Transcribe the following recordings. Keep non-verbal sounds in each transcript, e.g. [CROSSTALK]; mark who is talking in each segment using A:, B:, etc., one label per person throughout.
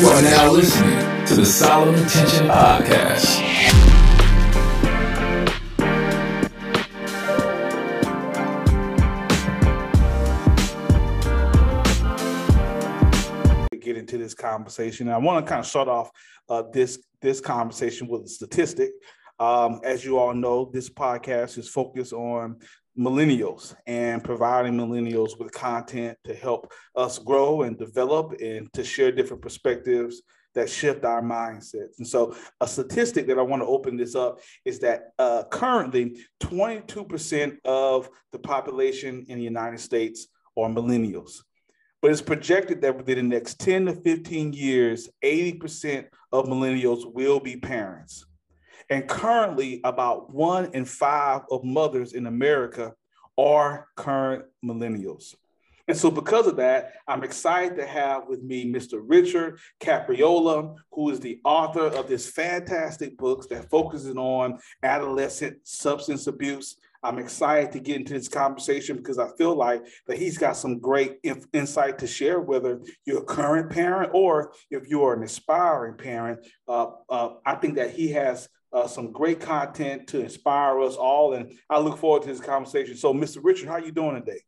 A: You are now listening to the Solomon Tention Podcast.
B: Get into this conversation. I want to kind of start off uh, this this conversation with a statistic. Um, as you all know, this podcast is focused on millennials and providing millennials with content to help us grow and develop and to share different perspectives that shift our mindsets. And so, a statistic that I want to open this up is that uh, currently 22% of the population in the United States are millennials. But it's projected that within the next 10 to 15 years, 80% of millennials will be parents. And currently, about one in five of mothers in America are current millennials. And so, because of that, I'm excited to have with me Mr. Richard Capriola, who is the author of this fantastic book that focuses on adolescent substance abuse. I'm excited to get into this conversation because I feel like that he's got some great inf- insight to share, whether you're a current parent or if you are an aspiring parent. Uh, uh, I think that he has uh, some great content to inspire us all. And I look forward to this conversation. So, Mr. Richard, how are you doing today?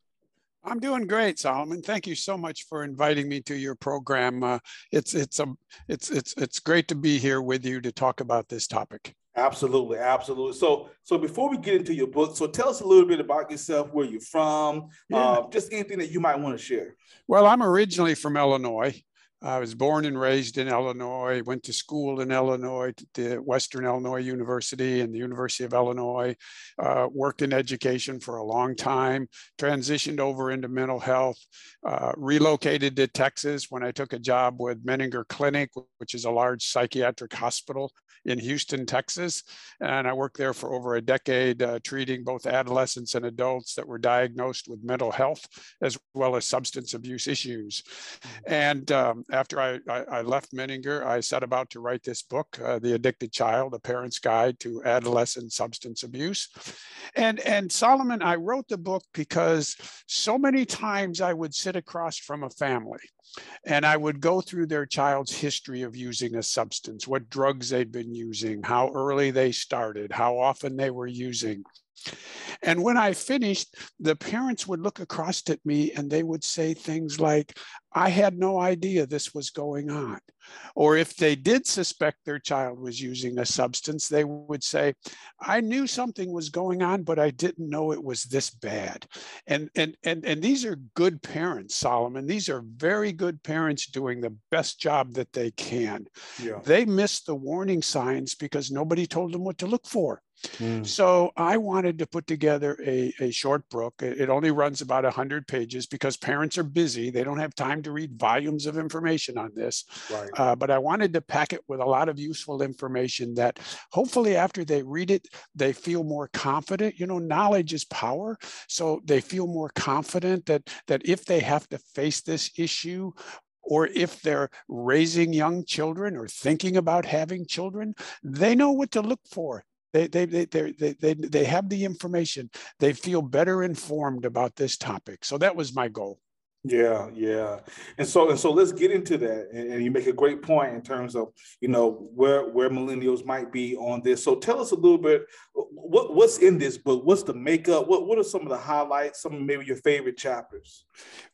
C: I'm doing great, Solomon. Thank you so much for inviting me to your program. Uh, it's it's a it's it's it's great to be here with you to talk about this topic.
B: Absolutely, absolutely. So, so before we get into your book, so tell us a little bit about yourself, where you're from, yeah. uh, just anything that you might want to share.
C: Well, I'm originally from Illinois. I was born and raised in Illinois, went to school in Illinois, to Western Illinois University and the University of Illinois, uh, worked in education for a long time, transitioned over into mental health, uh, relocated to Texas when I took a job with Menninger Clinic, which is a large psychiatric hospital in Houston, Texas. And I worked there for over a decade, uh, treating both adolescents and adults that were diagnosed with mental health as well as substance abuse issues. Mm-hmm. And um, after I, I, I, left Menninger, I set about to write this book, uh, The Addicted Child, A Parent's Guide to Adolescent Substance Abuse. And, and Solomon, I wrote the book because so many times I would sit across from a family and I would go through their child's history of using a substance, what drugs they'd been using, how early they started, how often they were using. And when I finished, the parents would look across at me and they would say things like, I had no idea this was going on. Or if they did suspect their child was using a substance, they would say, I knew something was going on, but I didn't know it was this bad. And, and, and, and these are good parents, Solomon. These are very good parents doing the best job that they can. Yeah. They missed the warning signs because nobody told them what to look for. Mm. So I wanted to put together a, a short book. It only runs about 100 pages because parents are busy. They don't have time to read volumes of information on this. Right. Uh, but I wanted to pack it with a lot of useful information that hopefully after they read it, they feel more confident. You know, knowledge is power. So they feel more confident that, that if they have to face this issue or if they're raising young children or thinking about having children, they know what to look for. They, they, they, they, they, they have the information. They feel better informed about this topic. So that was my goal.
B: Yeah, yeah, and so and so let's get into that. And, and, you make a great point in terms of you know where where millennials might be on this. So tell us a little bit what what's in this book. What's the makeup? What what are some of the highlights? Some of maybe your favorite chapters.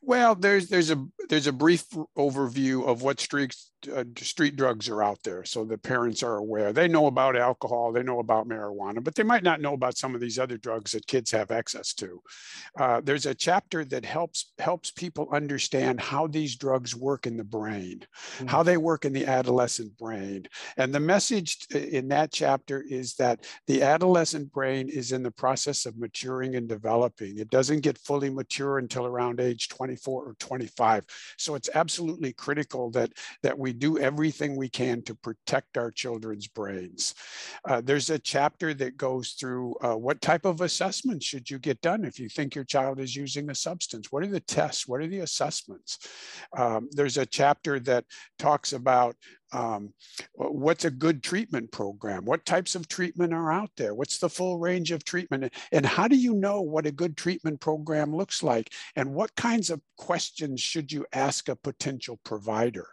C: Well, there's there's a there's a brief overview of what streaks uh, street drugs are out there so the parents are aware they know about alcohol they know about marijuana but they might not know about some of these other drugs that kids have access to uh, there's a chapter that helps helps people understand how these drugs work in the brain mm-hmm. how they work in the adolescent brain and the message in that chapter is that the adolescent brain is in the process of maturing and developing it doesn't get fully mature until around age 24 or 25 so it's absolutely critical that that we do everything we can to protect our children's brains. Uh, there's a chapter that goes through uh, what type of assessments should you get done if you think your child is using a substance? What are the tests? What are the assessments? Um, there's a chapter that talks about Um, what's a good treatment program? What types of treatment are out there? What's the full range of treatment? And how do you know what a good treatment program looks like? And what kinds of questions should you ask a potential provider?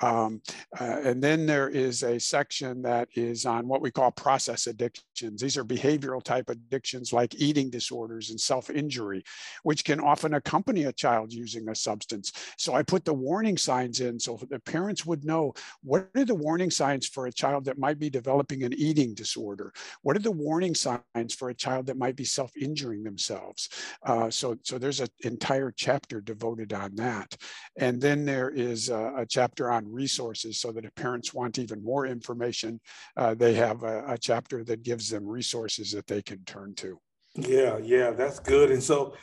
C: Um, uh, and then there is a section that is on what we call process addictions. These are behavioral type addictions like eating disorders and self-injury, which can often accompany a child using a substance. So I put the warning signs in so the parents would know what are the warning signs for a child that might be developing an eating disorder? What are the warning signs for a child that might be self-injuring themselves? Uh, so, so there's an entire chapter devoted on that. And then there is a, a, chapter on resources so that if parents want even more information, uh, they have a, a chapter that gives them resources that they can turn to.
B: Yeah, yeah, that's good. And so,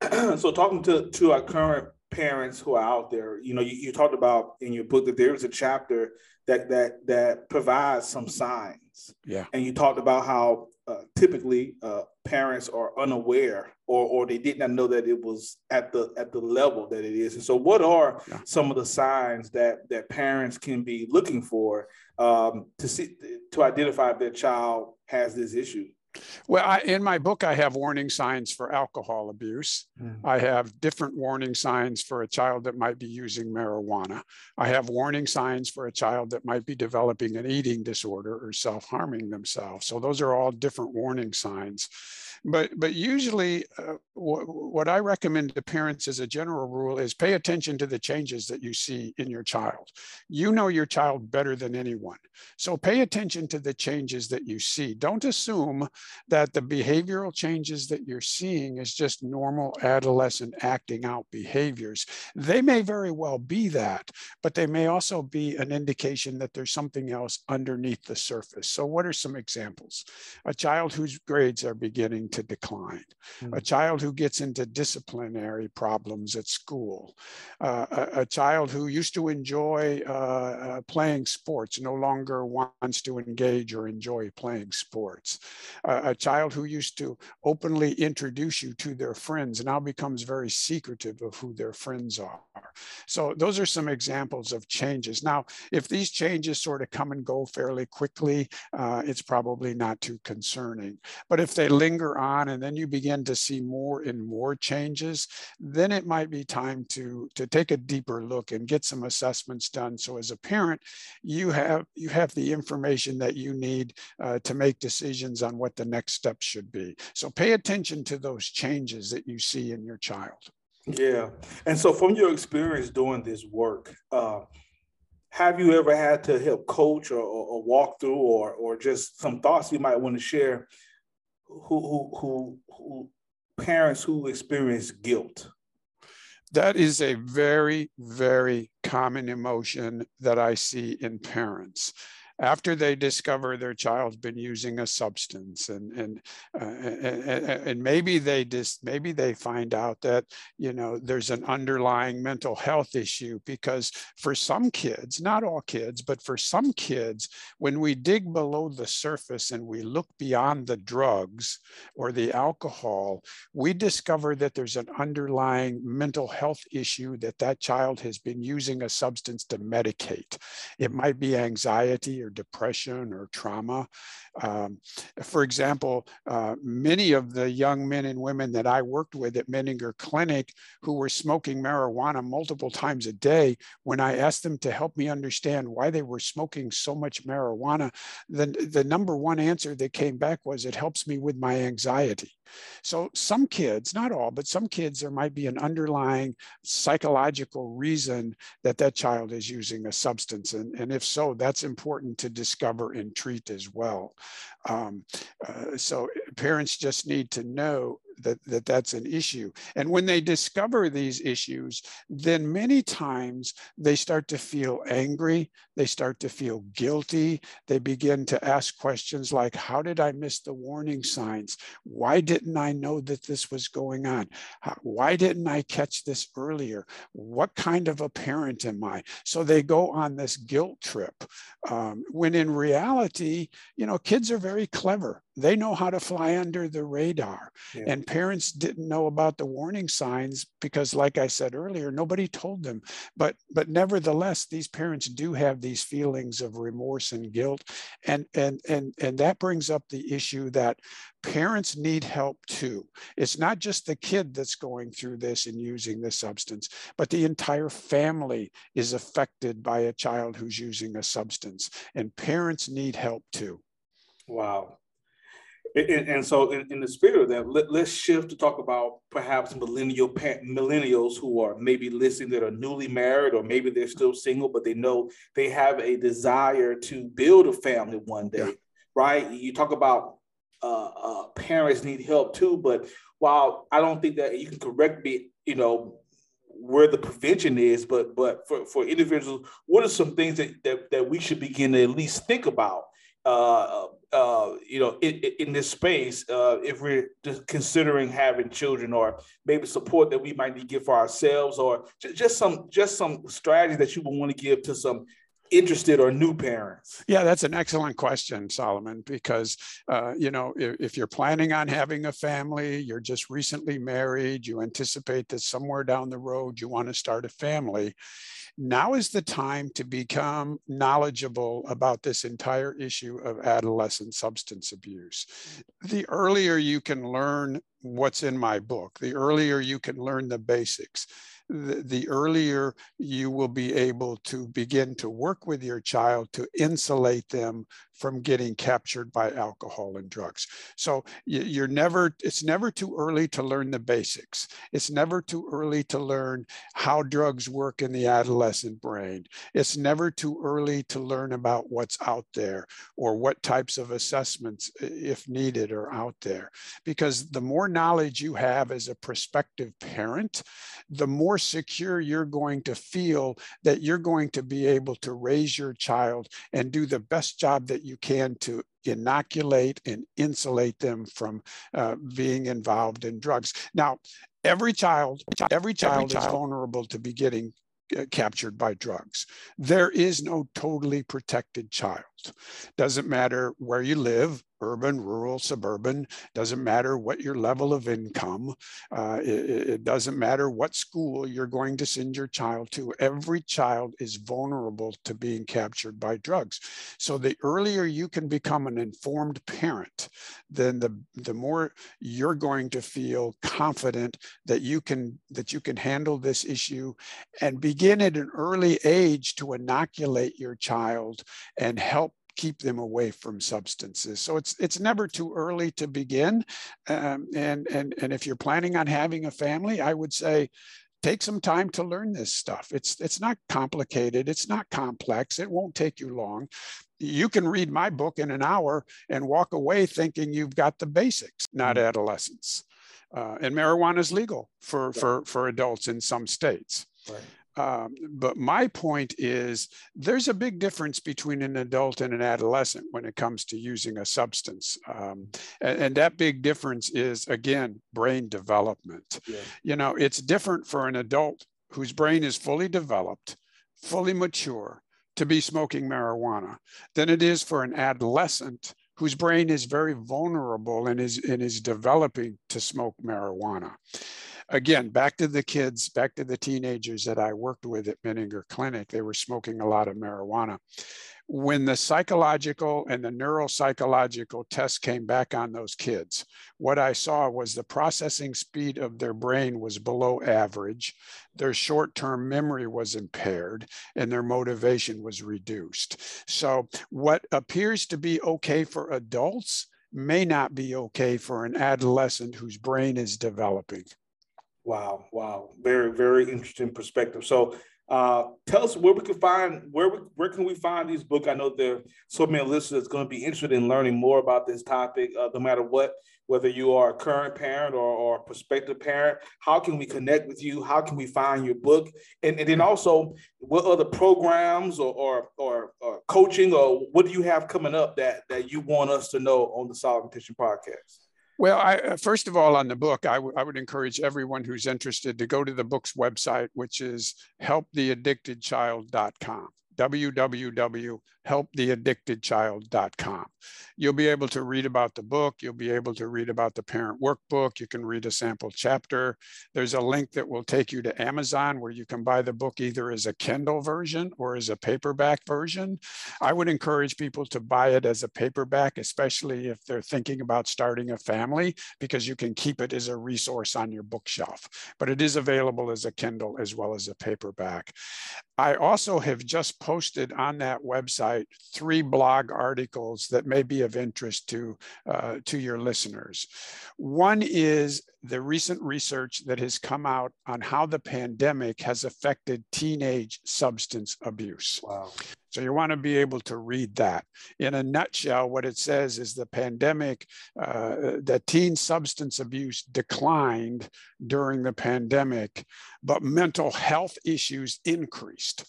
B: [CLEARS THROAT] so talking to to our current parents who are out there, you know, you, you talked about in your book that there is a chapter that that that provides some signs.
C: Yeah.
B: And you talked about how uh, typically uh, parents are unaware or or they did not know that it was at the at the level that it is. And so, what are yeah. some of the signs that that parents can be looking for um, to see to identify if their child has this issue?
C: Well, I, in my book, I have warning signs for alcohol abuse. Mm. I have different warning signs for a child that might be using marijuana. I have warning signs for a child that might be developing an eating disorder or self harming themselves. So, those are all different warning signs. But, but usually, uh, what I recommend to parents as a general rule is pay attention to the changes that you see in your child. You know your child better than anyone. So pay attention to the changes that you see. Don't assume that the behavioral changes that you're seeing is just normal adolescent acting out behaviors. They may very well be that, but they may also be an indication that there's something else underneath the surface. So what are some examples? A child whose grades are beginning to decline, mm-hmm. a child who gets into disciplinary problems at school, uh, a, a, child who used to enjoy uh, uh, playing sports no longer wants to engage or enjoy playing sports, a child who used to openly introduce you to their friends now becomes very secretive of who their friends are. So those are some examples of changes. Now, if these changes sort of come and go fairly quickly, uh, it's probably not too concerning. But if they linger on and then you begin to see more and more changes, then it might be time to, to take a deeper look and get some assessments done. So as a parent, you have, you have the information that you need uh, to make decisions on what the next steps should be. So pay attention to those changes that you see in your child.
B: Yeah. And so from your experience doing this work, uh, have you ever had to help coach or, or, or, walk through or, or just some thoughts you might want to share who, who, who parents who experience guilt?
C: That is a very, very common emotion that I see in parents after they discover their child's been using a substance and and uh, and, and, maybe they just maybe they find out that you know there's an underlying mental health issue because for some kids not all kids but for some kids when we dig below the surface and we look beyond the drugs or the alcohol we discover that there's an underlying mental health issue that that child has been using a substance to medicate. It might be anxiety or depression or trauma. Um, for example, uh, many of the young men and women that I worked with at Menninger Clinic who were smoking marijuana multiple times a day, when I asked them to help me understand why they were smoking so much marijuana, the, the number one answer that came back was it helps me with my anxiety. So some kids, not all, but some kids, there might be an underlying psychological reason that that child is using a substance. And, and if so, that's important to discover and treat as well. Um, uh, so parents just need to know that, that that's an issue. And when they discover these issues, then many times they start to feel angry, they start to feel guilty, they begin to ask questions like, How did I miss the warning signs? Why didn't I know that this was going on? Why didn't I catch this earlier? What kind of a parent am I? So they go on this guilt trip. Um, when in reality, you know, kids are very clever they know how to fly under the radar.
B: Yeah.
C: And parents didn't know about the warning signs because, like I said earlier, nobody told them. But but nevertheless, these parents do have these feelings of remorse and guilt. And and and and that brings up the issue that parents need help too. It's not just the kid that's going through this and using this substance, but the entire family is affected by a child who's using a substance. And parents need help too.
B: Wow. And, and so, in, in, the spirit of that, let, us shift to talk about perhaps millennial millennials who are maybe listening that are newly married, or maybe they're still single, but they know they have a desire to build a family one day, yeah. right? You talk about uh, uh, parents need help too. But while I don't think that you can correct me, you know, where the prevention is, but but for, for individuals, what are some things that, that, that we should begin to at least think about, uh, uh, you know, in, in this space, uh, if we're just considering having children, or maybe support that we might need to give for ourselves, or just, some just some strategy that you would want to give to some interested or new parents?
C: Yeah, that's an excellent question, Solomon, because, uh, you know, if, if, you're planning on having a family, you're just recently married, you anticipate that somewhere down the road you want to start a family, now is the time to become knowledgeable about this entire issue of adolescent substance abuse. The earlier you can learn what's in my book, the earlier you can learn the basics the, the earlier you will be able to begin to work with your child to insulate them from getting captured by alcohol and drugs. So you're never, it's never too early to learn the basics. It's never too early to learn how drugs work in the adolescent brain. It's never too early to learn about what's out there or what types of assessments, if needed, are out there. Because the more knowledge you have as a prospective parent, the more secure you're going to feel that you're going to be able to raise your child and do the best job that you you can to inoculate and insulate them from uh, being involved in drugs. Now, every child, every child, every child is vulnerable to be getting uh, captured by drugs. There is no totally protected child. Doesn't matter where you live, urban, rural, suburban, doesn't matter what your level of income, uh, it, it, doesn't matter what school you're going to send your child to. Every child is vulnerable to being captured by drugs. So the earlier you can become an informed parent, then the, the more you're going to feel confident that you can that you can handle this issue and begin at an early age to inoculate your child and help keep them away from substances. So it's it's never too early to begin. Um, and, and, and if you're planning on having a family, I would say take some time to learn this stuff. It's, it's not complicated. It's not complex. It won't take you long. You can read my book in an hour and walk away thinking you've got the basics, not mm-hmm. adolescence. Uh, and marijuana is legal for, for, for adults in some states. Right. Um, but my point is there's a big difference between an adult and an adolescent when it comes to using a substance. Um, and, and, that big difference is, again, brain development. Yeah. You know, it's different for an adult whose brain is fully developed, fully mature to be smoking marijuana than it is for an adolescent whose brain is very vulnerable and is, and is developing to smoke marijuana again, back to the kids, back to the teenagers that I worked with at Menninger Clinic, they were smoking a lot of marijuana. When the psychological and the neuropsychological tests came back on those kids, what I saw was the processing speed of their brain was below average, their short term memory was impaired, and their motivation was reduced. So, what appears to be okay for adults may not be okay for an adolescent whose brain is developing.
B: Wow, wow, very, very interesting perspective. So, uh, tell us where we can find where we, where can we find these books? I know there are so many listeners going to be interested in learning more about this topic. Uh, no matter what, whether you are a current parent or, or a prospective parent, how can we connect with you? How can we find your book? And, and then also, what other programs or, or, or, or coaching or what do you have coming up that that you want us to know on the Solomon Tention podcast?
C: Well, I, uh, first of all, on the book, I, would encourage everyone who's interested to go to the book's website, which is helptheaddictedchild.com www.helptheaddictedchild.com. You'll be able to read about the book. You'll be able to read about the parent workbook. You can read a sample chapter. There's a link that will take you to Amazon where you can buy the book either as a Kindle version or as a paperback version. I would encourage people to buy it as a paperback, especially if they're thinking about starting a family, because you can keep it as a resource on your bookshelf. But it is available as a Kindle as well as a paperback. I also have just posted on that website three blog articles that may be of interest to, uh, to your listeners. One is the recent research that has come out on how the pandemic has affected teenage substance abuse. Wow. So you want to be able to read that. In a nutshell, what it says is the pandemic, uh, the teen substance abuse declined during the pandemic, but mental health issues increased.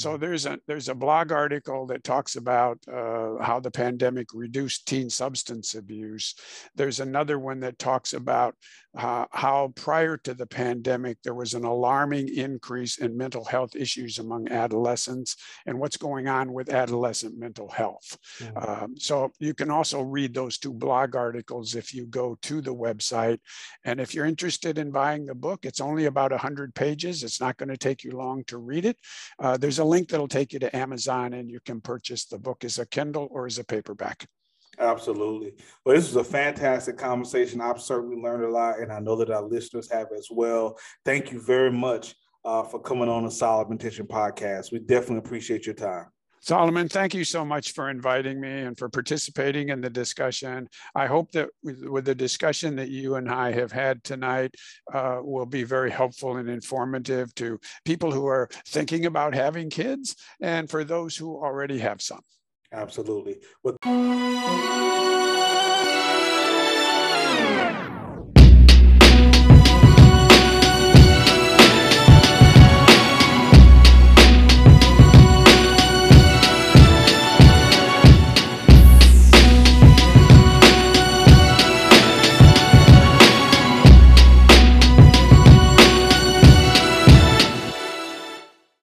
C: So there's a there's a blog article that talks about uh, how the pandemic reduced teen substance abuse. There's another one that talks about uh, how prior to the pandemic there was an alarming increase in mental health issues among adolescents and what's going on with adolescent mental health. Mm-hmm. Um, so you can also read those two blog articles if you go to the website. And if you're interested in buying the book, it's only about 100 pages. It's not going to take you long to read it. Uh, there's a link that'll take you to Amazon and you can purchase the book as a Kindle or as a paperback.
B: Absolutely. Well, this was a fantastic conversation. I've certainly learned a lot, and I know that our listeners have as well. Thank you very much uh, for coming on the Solomon Tention podcast. We definitely appreciate your time.
C: Solomon, thank you so much for inviting me and for participating in the discussion. I hope that with, with the discussion that you and I have had tonight uh, will be very helpful and informative to people who are thinking about having kids and for those who already have some.
B: Absolutely. Well-